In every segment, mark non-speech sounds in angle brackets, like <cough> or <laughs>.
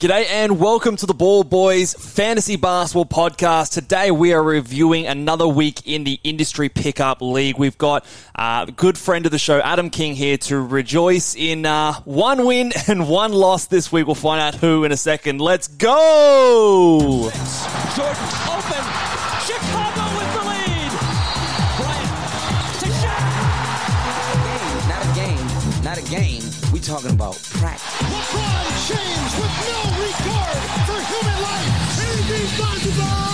G'day and welcome to the Ball Boys Fantasy Basketball Podcast. Today we are reviewing another week in the Industry Pickup League. We've got uh, a good friend of the show, Adam King, here to rejoice in uh, one win <laughs> and one loss this week. We'll find out who in a second. Let's go! Jordan talking about practice. LeBron James with no regard for human life. Irresponsible! Back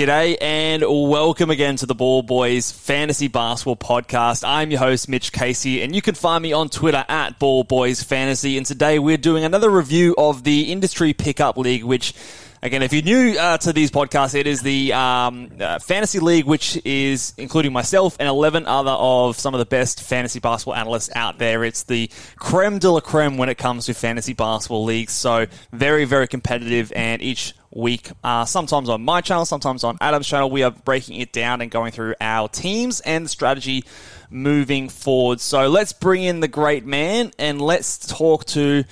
G'day and welcome again to the Ball Boys Fantasy Basketball Podcast. I'm your host, Mitch Casey, and you can find me on Twitter at Ball Boys Fantasy. And today we're doing another review of the Industry Pickup League, which Again, if you're new uh, to these podcasts, it is the um, uh, fantasy league, which is including myself and 11 other of some of the best fantasy basketball analysts out there. It's the creme de la creme when it comes to fantasy basketball leagues. So very, very competitive. And each week, uh, sometimes on my channel, sometimes on Adam's channel, we are breaking it down and going through our teams and strategy moving forward. So let's bring in the great man and let's talk to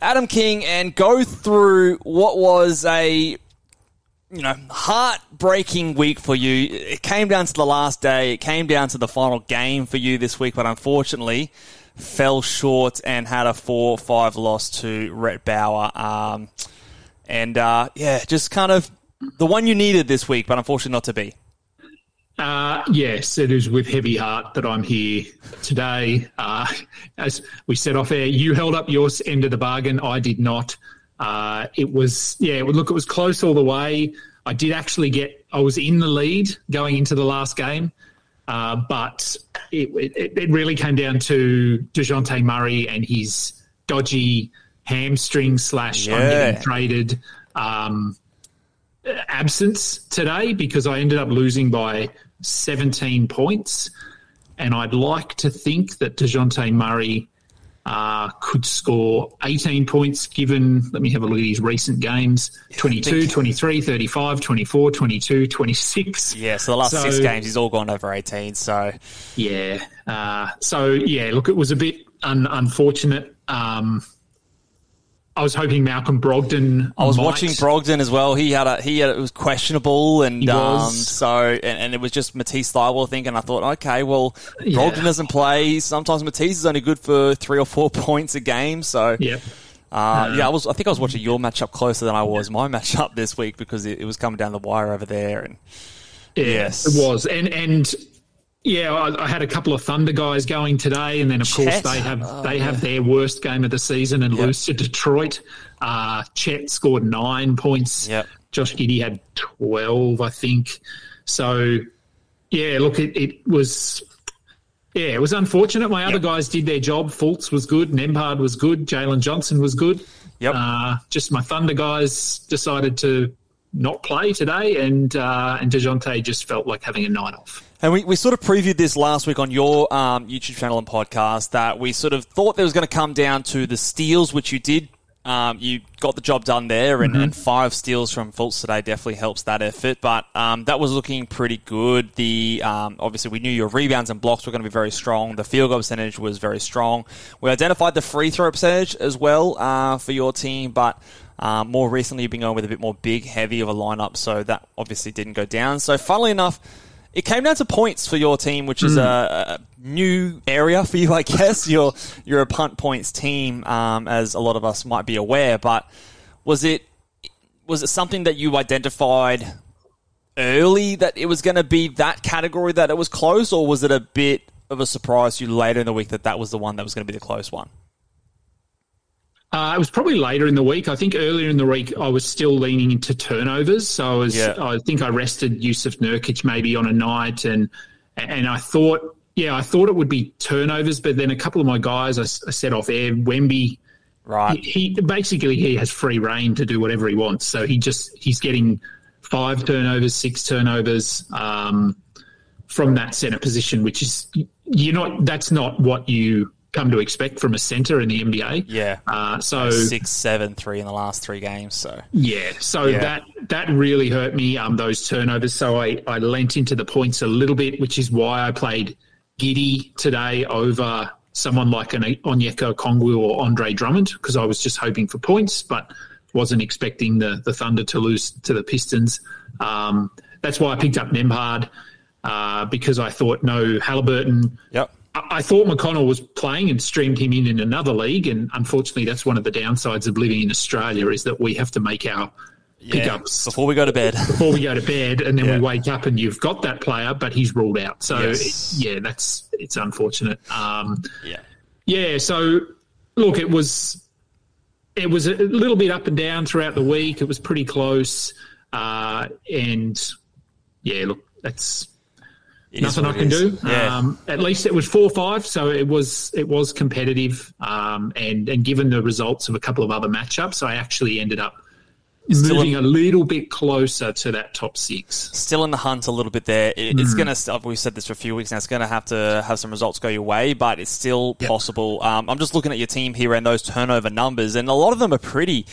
Adam King and go through what was a you know heartbreaking week for you. It came down to the last day. It came down to the final game for you this week, but unfortunately fell short and had a four-five loss to Rhett Bauer. Um, and uh, yeah, just kind of the one you needed this week, but unfortunately not to be. Uh, yes, it is with heavy heart that I'm here today. Uh, as we set off air, you held up your end of the bargain. I did not. Uh, it was, yeah, look, it was close all the way. I did actually get, I was in the lead going into the last game, uh, but it, it, it really came down to Dejounte Murray and his dodgy hamstring slash I'm getting traded. Um, absence today because I ended up losing by 17 points. And I'd like to think that Dejounte Murray uh, could score 18 points given, let me have a look at his recent games 22, 23, 35, 24, 22, 26. Yeah, so the last six games, he's all gone over 18. So Yeah. Uh, so, yeah, look, it was a bit un- unfortunate. Um, I was hoping Malcolm Brogdon. I was might- watching Brogdon as well. He had a he had it was questionable, and um, so and, and it was just Matisse Thybulle, I think. And I thought, okay, well, Yeah. Brogdon doesn't play. Sometimes Matisse is only good for three or four <laughs> points a game. So Yep. uh, yeah, I was. I think I was watching your matchup closer than I was my <laughs> matchup this week because it, it was coming down the wire over there. And Yeah, Yes. it was, and and yeah, I, I had a couple of Thunder guys going today, and then of course they have Oh, they have their worst game of the season and lose to Detroit. Uh, Chet scored nine points. Yep. Josh Giddey had twelve, I think. So yeah, look, it, it was Yeah, it was unfortunate. My other guys did their job. Fultz was good. Nembhard was good. Jalen Johnson was good. Yep. Uh, just my Thunder guys decided to not play today, and uh, and Dejounte just felt like having a night off. And we, we sort of previewed this last week on your um, YouTube channel and podcast that we sort of thought there was going to come down to the steals, which you did. Um, you got the job done there, and, and five steals from Fultz today definitely helps that effort. But um, that was looking pretty good. The um, obviously we knew your rebounds and blocks were going to be very strong. The field goal percentage was very strong. We identified the free throw percentage as well uh, for your team, but um, more recently you've been going with a bit more big, heavy of a lineup, so that obviously didn't go down. So funnily enough. It came down to points for your team, which is a, a new area for you, I guess. <laughs> You're you're a punt points team, um, as a lot of us might be aware. But was it was it something that you identified early that it was going to be that category that it was close, or was it a bit of a surprise to you later in the week that that was the one that was going to be the close one? Uh, it was probably later in the week. I think earlier in the week I was still leaning into turnovers. So I was, Yeah. I think I rested Jusuf Nurkic maybe on a night, and and I thought, yeah, I thought it would be turnovers. But then a couple of my guys, I, I set off air. Wemby, Right. he, he basically he has free reign to do whatever he wants. So he just he's getting five turnovers, six turnovers um, from that center position, which is you're not. That's not what you come to expect from a center in the NBA. Yeah. Uh, so Six, seven, three in the last three games. So yeah, so Yeah. that that really hurt me. Um, those turnovers. So I I lent into the points a little bit, which is why I played Giddey today over someone like an Onyeka Okongwu or Andre Drummond because I was just hoping for points, but wasn't expecting the the Thunder to lose to the Pistons. Um, that's why I picked up Nembhard uh, because I thought no Halliburton. yep. I thought McConnell was playing and streamed him in in another league, and unfortunately, that's one of the downsides of living in Australia is that we have to make our pickups Before we go to bed. <laughs> before we go to bed, and then Yeah. we wake up and you've got that player, but he's ruled out. So Yes. yeah, that's it's unfortunate. Um, yeah. yeah, so look, it was it was a little bit up and down throughout the week. It was pretty close, uh, and yeah, look, that's It nothing I can do. Yeah. Um, at least it was four five, so it was it was competitive. Um, and and given the results of a couple of other matchups, I actually ended up still moving a- a little bit closer to that top six. still in the hunt a little bit there. It, Hmm. It's going to, we've said this for a few weeks now, it's going to have to have some results go your way, but it's still possible. Um, I'm just looking at your team here and those turnover numbers, and a lot of them are pretty.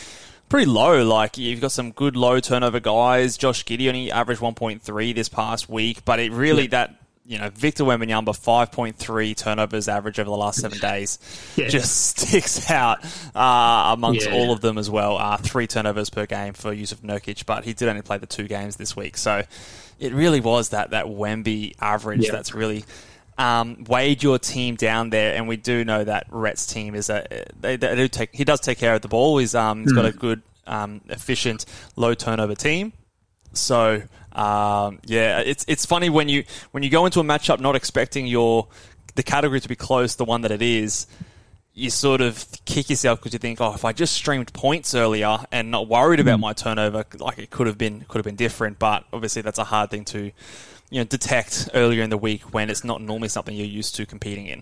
Pretty low, like you've got some good low turnover guys. Josh Giddey only averaged 1.3 this past week, but it really that you know Victor Wembanyama 5.3 turnovers average over the last seven days <laughs> Yeah. just <laughs> sticks out uh, amongst Yeah. all of them as well. Uh, three turnovers per game for Jusuf Nurkic, but he did only play the two games this week. So it really was that, that Wemby average Yeah. that's really um, weighed your team down there. And we do know that Rhett's team is a they, they do take he does take care of the ball. He's um, he's got a good um, efficient low turnover team. So um, yeah, it's it's funny when you when you go into a matchup not expecting your the category to be close, the one that it is. You sort of kick yourself because you think, oh, if I just streamed points earlier and not worried about my turnover, like it could have been could have been different. But obviously, that's a hard thing to you know detect earlier in the week when it's not normally something you're used to competing in.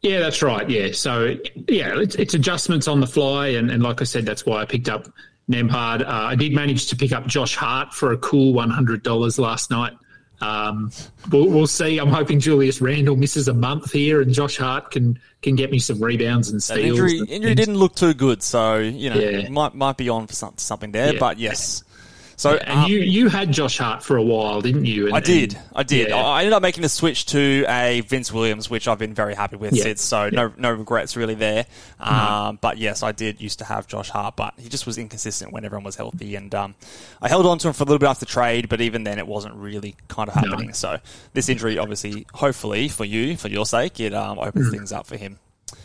Yeah, that's right. Yeah, so yeah, it's, it's adjustments on the fly, and, and like I said, that's why I picked up Nembhard. Uh, I did manage to pick up Josh Hart for a cool one hundred dollars last night. Um, we'll, we'll see. I'm hoping Julius Randle misses a month here, and Josh Hart can can get me some rebounds and That steals. injury and injury didn't look too good, so you know Yeah. might might be on for some, something there. Yeah. But yes, so And um, you you had Josh Hart for a while, didn't you? And, I did. I did. yeah. I ended up making the switch to a Vince Williams, which I've been very happy with Yeah. since. So no, no regrets really there. Um, but yes, I did used to have Josh Hart, but he just was inconsistent when everyone was healthy, and um, I held on to him for a little bit after trade, but even then, it wasn't really kind of happening. So this injury, obviously, hopefully for you, for your sake, it um, opens things up for him.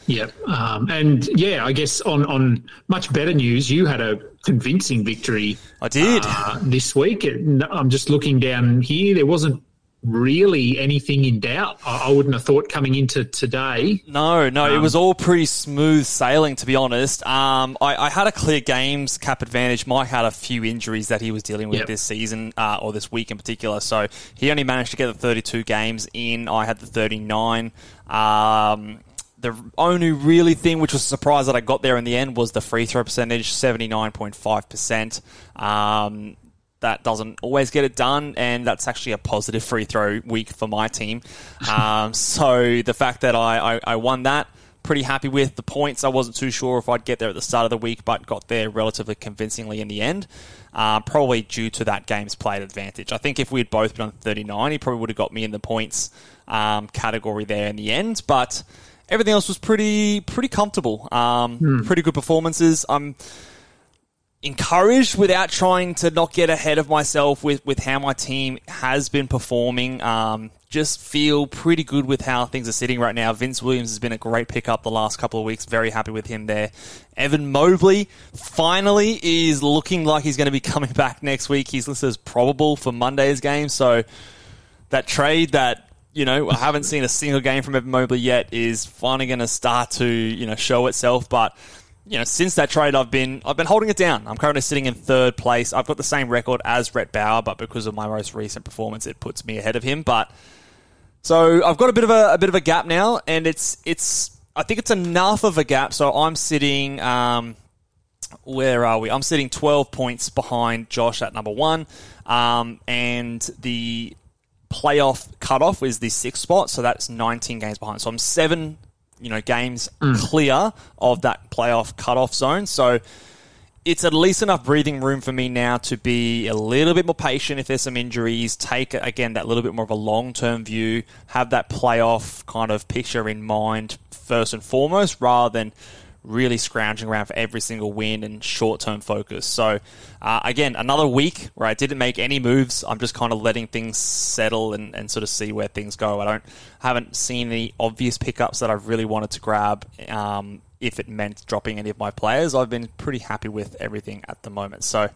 Yep. Um, and yeah, I guess on, on much better news, you had a convincing victory I did. uh, this week. I'm just looking down here. There wasn't really anything in doubt. I, I wouldn't have thought coming into today. No, no, it Um, was all pretty smooth sailing, to be honest. Um, I, I had a clear games cap advantage. Mike had a few injuries that he was dealing with Yep. this season, uh, or this week in particular. So he only managed to get the 32 games in. I had the 39. Um, the only really thing which was a surprise that I got there in the end was the free throw percentage, 79.5%. Um, that doesn't always get it done, and that's actually a positive free throw week for my team. <laughs> Um, so the fact that I, I, I won that, pretty happy with the points. I wasn't too sure if I'd get there at the start of the week, but got there relatively convincingly in the end. Uh, probably due to that game's played advantage. I think if we had both been on 39, he probably would have got me in the points um, category there in the end. But everything else was pretty pretty comfortable. Um, Pretty good performances. I'm encouraged without trying to not get ahead of myself with, with how my team has been performing. Um, just feel pretty good with how things are sitting right now. Vince Williams has been a great pickup the last couple of weeks. Very happy with him there. Evan Mobley finally is looking like he's going to be <laughs> coming back next week. He's listed as probable for Monday's game. So that trade that you know I haven't seen a single game from Evan Mobley yet is finally going to start to you know show itself. But you know since that trade, I've been I've been holding it down. I'm currently sitting in third place. I've got the same record as Rhett Bauer, but because of my most recent performance, it puts me ahead of him. But so I've got a bit of a, a bit of a gap now, and it's it's I think it's enough of a gap. So I'm sitting. Um, where are we? I'm sitting 12 points behind Josh at number one, um, and the playoff cutoff is the sixth spot, so that's 19 games behind. So I'm seven, you know, games mm. clear of that playoff cutoff zone. So it's at least enough breathing room for me now to be a little bit more patient if there's some injuries. Take again that little bit more of a long term view. Have that playoff kind of picture in mind first and foremost, rather than really scrounging around for every single win and short term focus. So uh, again, another week where I didn't make any moves. I'm just kind of letting things settle and, and sort of see where things go. I don't haven't seen any obvious pickups that I really wanted to grab. Um, if it meant dropping any of my players, I've been pretty happy with everything at the moment. So,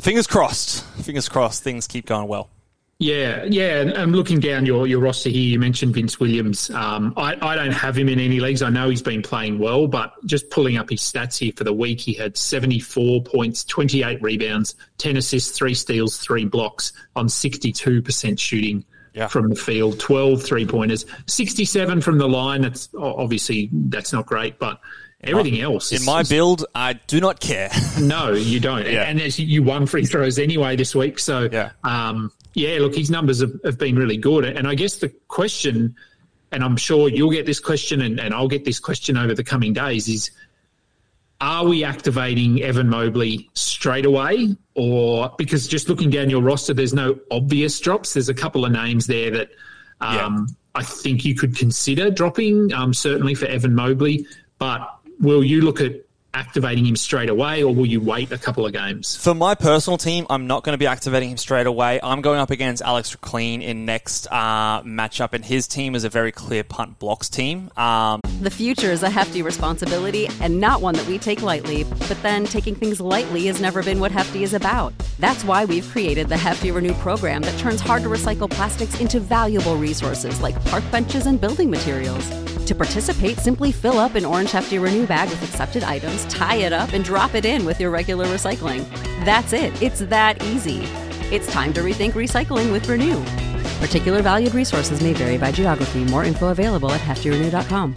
fingers crossed. Fingers crossed. Things keep going well. Yeah, yeah. And I'm looking down your, your roster here. You mentioned Vince Williams. Um, I, I don't have him in any leagues. I know he's been playing well, but just pulling up his stats here for the week, he had 74 points, 28 rebounds, 10 assists, three steals, three blocks on 62% shooting Yeah. from the field, 12 three pointers, 67 from the line. That's obviously that's not great, but everything else In is- my build, I do not care. <laughs> no, you don't. Yeah. And as you won free throws anyway this week. So, Yeah. um, yeah, look, his numbers have, have been really good. And I guess the question, and I'm sure you'll get this question and, and I'll get this question over the coming days, is are we activating Evan Mobley straight away? Or because just looking down your roster, there's no obvious drops. There's a couple of names there that um, I think you could consider dropping, um, certainly for Evan Mobley. But will you look at activating him straight away or will you wait a couple of games? For my personal team, I'm not going to be activating him straight away. I'm going up against Alex McLean in next uh, matchup, and his team is a very clear punt blocks team. Um, The future is a hefty responsibility and not one that we take lightly, but then taking things lightly has never been what Hefty is about. That's why we've created the Hefty Renew program that turns hard to recycle plastics into valuable resources like park benches and building materials. To participate, simply fill up an orange Hefty Renew bag with accepted items, tie it up, and drop it in with your regular recycling. That's it. It's that easy. It's time to rethink recycling with Renew. Particular valued resources may vary by geography. More info available at heftyrenew.com.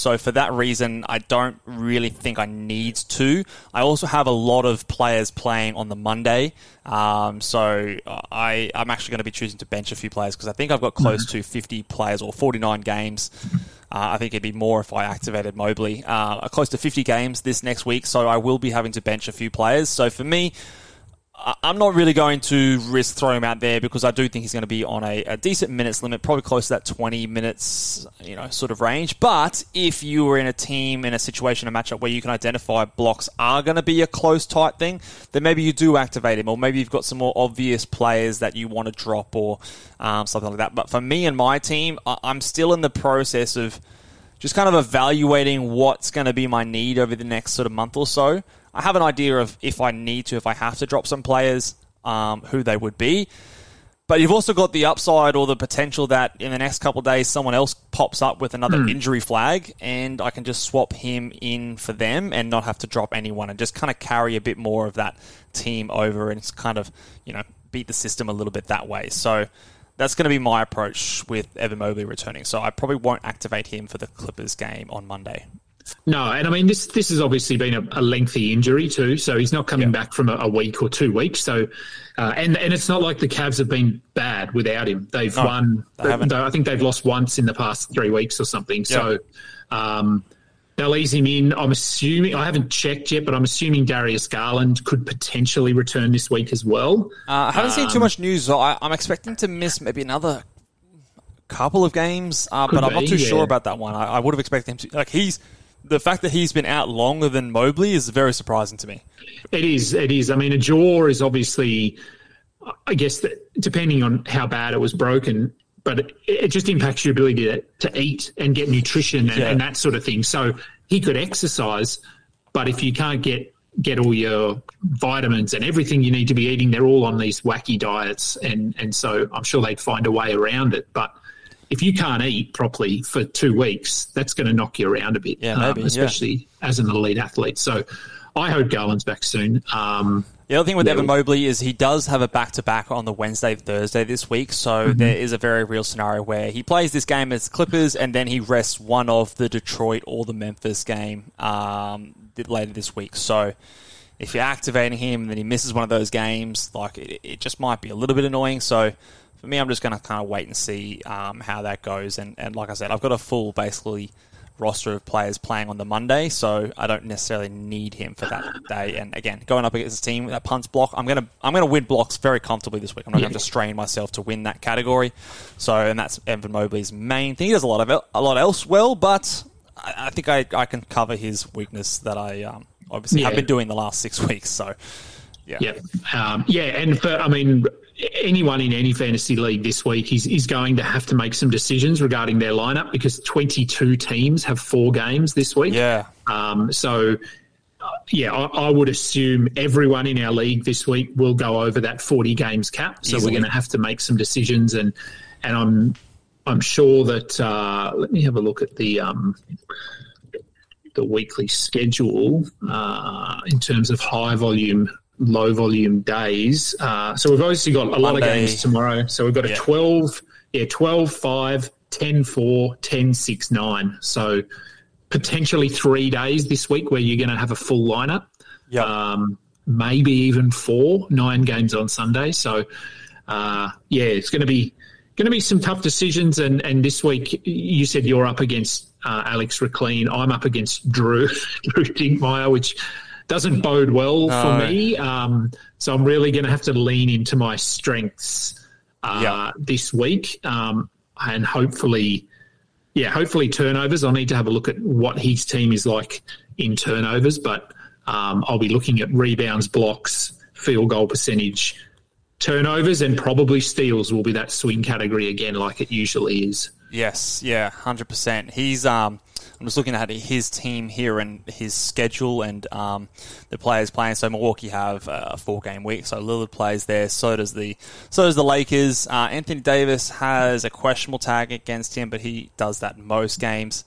So for that reason, I don't really think I need to. I also have a lot of players playing on the Monday, um, so I I'm actually going to be choosing to bench a few players because I think I've got close to 50 players or 49 games. Uh, I think it'd be more if I activated Mobley. Uh, close to 50 games this next week, so I will be having to bench a few players. So for me, I'm not really going to risk throwing him out there because I do think he's going to be on a, a, decent minutes limit, probably close to that 20 minutes, you know, sort of range. But if you were in a team, in a situation, a matchup where you can identify blocks are going to be a close, tight thing, then maybe you do activate him, or maybe you've got some more obvious players that you want to drop or um, something like that. But for me and my team, I'm still in the process of just kind of evaluating what's going to be my need over the next sort of month or so. I have an idea of if I need to, if I have to drop some players, um, who they would be. But you've also got the upside or the potential that in the next couple of days someone else pops up with another mm. injury flag and I can just swap him in for them and not have to drop anyone and just kind of carry a bit more of that team over and kind of, you know, beat the system a little bit that way. So that's going to be my approach with Evan Mobley returning. So I probably won't activate him for the Clippers game on Monday. No, and I mean this. This has obviously been a, a lengthy injury too, so he's not coming back from a, a, week or two weeks. So, uh, and and it's not like the Cavs have been bad without him. They've no, won. They I think they've lost once in the past three weeks or something. So, um, they'll ease him in. I'm assuming I haven't checked yet, but I'm assuming Darius Garland could potentially return this week as well. Uh, I haven't um, seen too um, much news. So I, am expecting to miss maybe another couple of games, uh, but I'm not too yeah. sure about that one. I, I would have expected him to like he's the fact that he's been out longer than Mobley is very surprising to me. It is. It is. I mean, a jaw is obviously, I guess, that depending on how bad it was broken, but it, it just impacts your ability to, to eat and get nutrition and, yeah. and that sort of thing. So he could exercise, but if you can't get get all your vitamins and everything you need to be eating, they're all on these wacky diets, and and so I'm sure they'd find a way around it, but if you can't eat properly for two weeks, that's going to knock you around a bit, yeah, maybe, um, especially yeah. as an elite athlete. So I hope Garland's back soon. Um, the other thing with yeah, Evan Mobley is he does have a back to back on the Wednesday, Thursday this week. So mm-hmm. there is a very real scenario where he plays this game as Clippers and then he rests one of the Detroit or the Memphis game um, later this week. So if you're activating him and then he misses one of those games, like it, it just might be a little bit annoying. So for me, I'm just going to kind of wait and see um, how that goes. And, and like I said, I've got a full basically roster of players playing on the Monday, so I don't necessarily need him for that day. And again, going up against a team that punts block, I'm gonna I'm gonna win blocks very comfortably this week. I'm not yeah. to strain myself to win that category. So, and that's Evan Mobley's main thing. He does a lot of a lot else well, but I, I think I, I can cover his weakness that I um, obviously yeah. have been doing the last six <laughs> weeks. So. Yeah. Yeah. Um, yeah. And for, I mean, anyone in any fantasy league this week is, is going to have to make some decisions regarding their lineup because 22 teams have four games this week. Yeah. Um, so, yeah, I, I, would assume everyone in our league this week will go over that 40 games cap. So Easily. we're going to have to make some decisions, and and I'm I'm sure that uh, let me have a look at the um, the weekly schedule uh, in terms of high volume low volume days. Uh, so we've obviously got a Monday. lot of games tomorrow. So we've got a yeah. 12, yeah, 12, 5, 10, 4, 10, 6, 9. So potentially three days this week where you're going to have a full lineup. Yeah. Um, maybe even four, nine games on Sunday. So, uh, yeah, it's going to be going to be some tough decisions. And, and this week, you said you're up against uh, Alex Rikleen. I'm up against Drew <laughs> Drew Dinkmeyer, which doesn't bode well no. for me. Um, so I'm really going to have to lean into my strengths uh, yep. this week, um, and hopefully, yeah, hopefully turnovers. I'll need to have a look at what his team is like in turnovers, but um, I'll be looking at rebounds, blocks, field goal percentage, turnovers, and probably steals will be that swing category again, like it usually is. Yes, yeah, hundred percent. He's um I'm just looking at his team here and his schedule and um, the players playing. So Milwaukee have a four game week, so Lillard plays there. So does the so does the Lakers. Uh, Anthony Davis has a questionable tag against him, but he does that most games.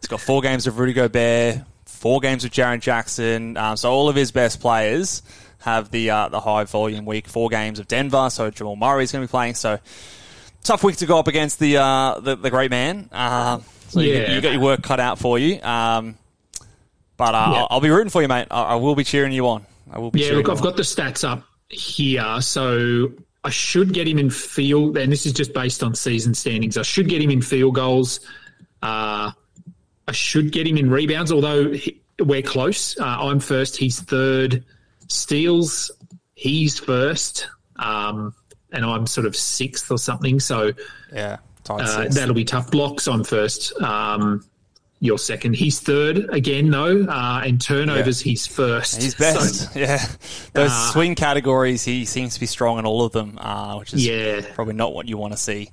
He's got four games of Rudy Gobert, four games with Jaren Jackson. Um, so all of his best players have the uh, the high volume week. Four games of Denver. So Jamal Murray is going to be playing. So tough week to go up against the uh, the, the great man. Uh, so Yeah. you, you got your work cut out for you. Um, but uh, Yeah. I'll, I'll be rooting for you, mate. I, I will be cheering you on. I will be. Yeah, look, I've on. got the stats up here, so I should get him in field, and this is just based on season standings. I should get him in field goals. Uh, I should get him in rebounds, although he, we're close. Uh, I'm first, he's third. Steals, he's first, um, and I'm sort of sixth or something. So Yeah, uh, that'll be tough. Blocks, I'm first. Um, you're second. He's third again, though, uh, and turnovers, he's first. He's <laughs> So- best. <laughs> yeah. Those Uh, swing categories, he seems to be strong in all of them, uh, which is Yeah. probably not what you want to see.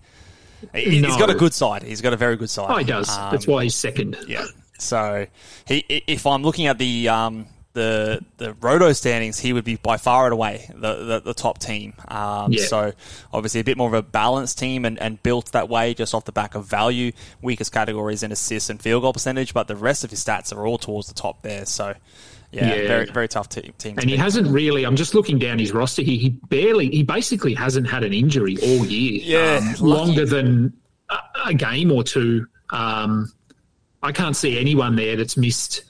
He- He's No. got a good side. He's got a very good side. Oh, he does. Um, That's why he's second. Yeah. So he, if I'm looking at the um, the the Roto standings, he would be by far and away the the, the top team. Um, Yeah. So obviously a bit more of a balanced team and, and built that way just off the back of value. Weakest categories in assists and field goal percentage, but the rest of his stats are all towards the top there. So yeah, Yeah. very very tough team. team to And he beat. hasn't really. I'm just looking down his roster. He, he barely. He basically hasn't had an injury all year. Yeah, um, longer than a, a game or two. Um, I can't see anyone there that's missed.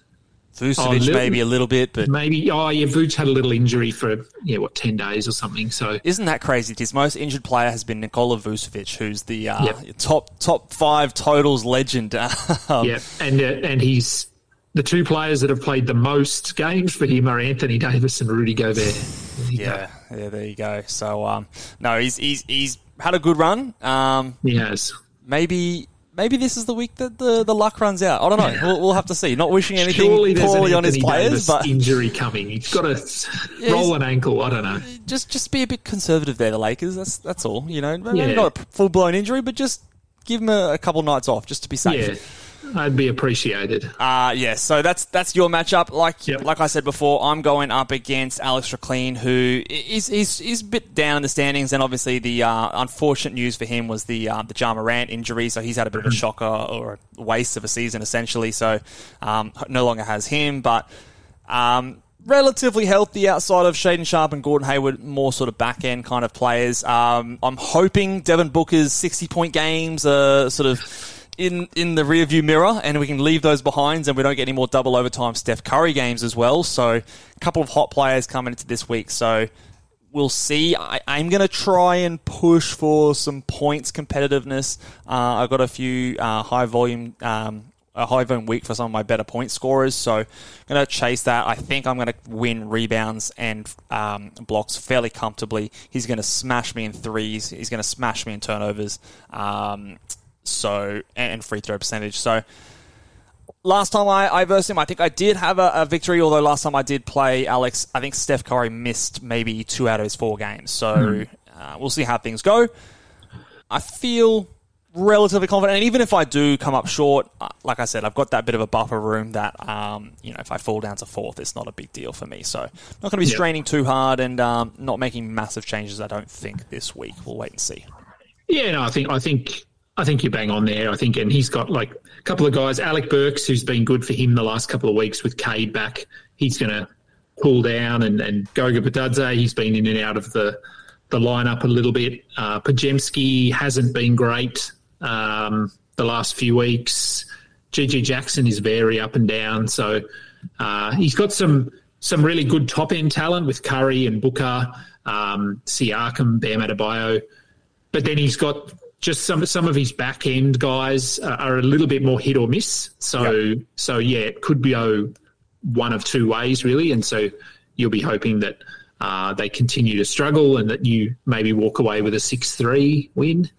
Vucevic Oh, maybe a little bit, but Maybe. Oh yeah, Vuce had a little injury for yeah, what ten days or something. So Isn't that crazy? His most injured player has been Nikola Vucevic, who's the uh, Yep. top top five totals legend. <laughs> Um, yeah, and uh, and he's the two players that have played the most games for him are Anthony Davis and Rudy Gobert. There go. yeah, yeah. There you go. So um, no, he's he's he's had a good run. Um, he has. maybe maybe this is the week that the, the luck runs out. I don't know. We'll, we'll have to see. Not wishing anything Surely poorly an on his players, Davis but injury coming. He's got to <laughs> roll an ankle. I don't know. just just be a bit conservative there, the Lakers. That's that's all. You know, maybe Yeah. not a full blown injury, but just give him a, a couple nights off just to be safe. Yeah, I'd be appreciated. Uh yeah, so that's that's your matchup. Like Yep. like I said before, I'm going up against Alex Rikleen, who is is is a bit down in the standings, and obviously the uh, unfortunate news for him was the uh, the Ja Morant injury. So he's had a bit of a shocker or a waste of a season essentially. So um, no longer has him, but. Um, Relatively healthy outside of Shaedon Sharpe and Gordon Hayward, more sort of back end kind of players. Um, I'm hoping Devin Booker's 60 point games are sort of in in the rearview mirror, and we can leave those behind, and we don't get any more double overtime Steph Curry games as well. So, a couple of hot players coming into this week. So, we'll see. I, I'm going to try and push for some points competitiveness. Uh, I've got a few uh, high volume. Um, a high volume week for some of my better point scorers, so I'm going to chase that. I think I'm going to win rebounds and um, blocks fairly comfortably. He's going to smash me in threes. He's going to smash me in turnovers. Um, so and free throw percentage. So last time I, I versed him, I think I did have a, a victory. Although last time I did play Alex, I think Steph Curry missed maybe two out of his four games. So uh, we'll see how things go. I feel relatively confident, and even if I do come up short, uh, like I said, I've got that bit of a buffer room that um, you know if I fall down to fourth, it's not a big deal for me. So not going to be straining too hard and um, not making massive changes. I don't think this week. We'll wait and see. Yeah, no, I think I think I think you're bang on there. I think, and he's got like a couple of guys. Alec Burks, who's been good for him the last couple of weeks with Cade back, he's going to pull down, and and Goga Bitadze, he's been in and out of the the lineup a little bit. Uh, Podziemski hasn't been great um, the last few weeks. GG Jackson is very up and down, so uh, he's got some some really good top end talent with Curry and Booker, um, Siakam, Bam Adebayo but then he's got just some some of his back end guys are, are a little bit more hit or miss. So so yeah, it could go one of two ways really, and so you'll be hoping that uh, they continue to struggle and that you maybe walk away with a six three win.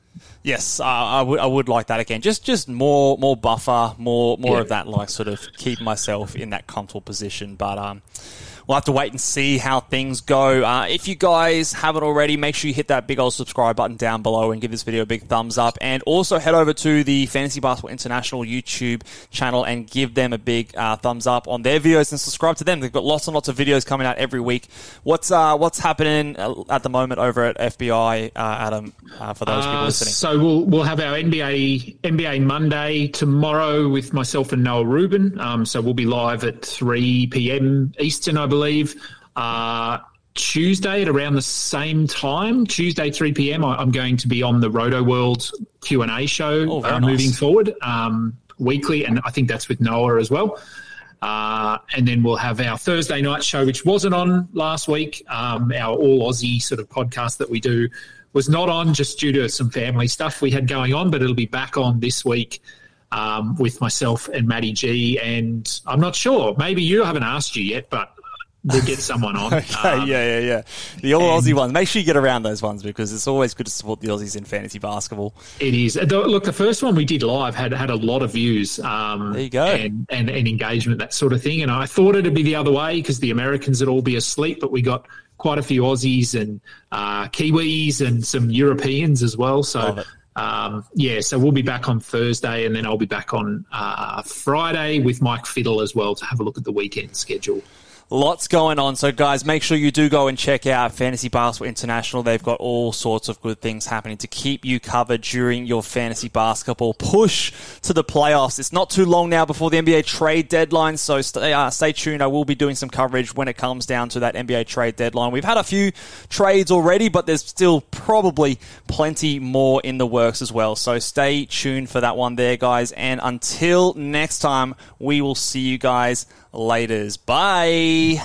Yes, uh, I would. I would like that again. Just, just more, more buffer, more, more Yeah. of that. Like, sort of keep myself in that comfortable position. But um, we'll have to wait and see how things go. Uh, if you guys haven't already, make sure you hit that big old subscribe button down below and give this video a big thumbs up. And also head over to the Fantasy Basketball International YouTube channel and give them a big uh, thumbs up on their videos and subscribe to them. They've got lots and lots of videos coming out every week. What's uh, what's happening uh, at the moment over at FBI, uh, Adam? Uh, for those people listening. So we'll we'll have our NBA NBA Monday tomorrow with myself and Noah Rubin. Um, so we'll be live at three p.m. Eastern, I believe. Uh, Tuesday at around the same time, Tuesday three p.m. I, am going to be on the Roto World Q and A show oh, uh, nice. moving forward um, weekly, and I think that's with Noah as well. Uh, and then we'll have our Thursday night show, which wasn't on last week. Um, our All Aussie sort of podcast that we do was not on just due to some family stuff we had going on, but it'll be back on this week um, with myself and Maddie G. And I'm not sure, maybe you haven't asked you yet, but we'll get someone on. <laughs> okay, um, yeah, yeah, yeah. The all Aussie ones. Make sure you get around those ones because it's always good to support the Aussies in fantasy basketball. It is. Look, the first one we did live had had a lot of views. Um, there you go. And, and, and engagement, that sort of thing. And I thought it'd be the other way because the Americans would all be asleep, but we got quite a few Aussies and uh, Kiwis and some Europeans as well. So. Um, yeah, so we'll be back on Thursday, and then I'll be back on uh, Friday with Mike Fiddle as well to have a look at the weekend schedule. Lots going on. So, guys, make sure you do go and check out Fantasy Basketball International. They've got all sorts of good things happening to keep you covered during your fantasy basketball push to the playoffs. It's not too long now before the NBA trade deadline, so stay, uh, stay tuned. I will be doing some coverage when it comes down to that NBA trade deadline. We've had a few trades already, but there's still probably plenty more in the works as well. So, stay tuned for that one there, guys. And until next time, we will see you guys Laters. Bye.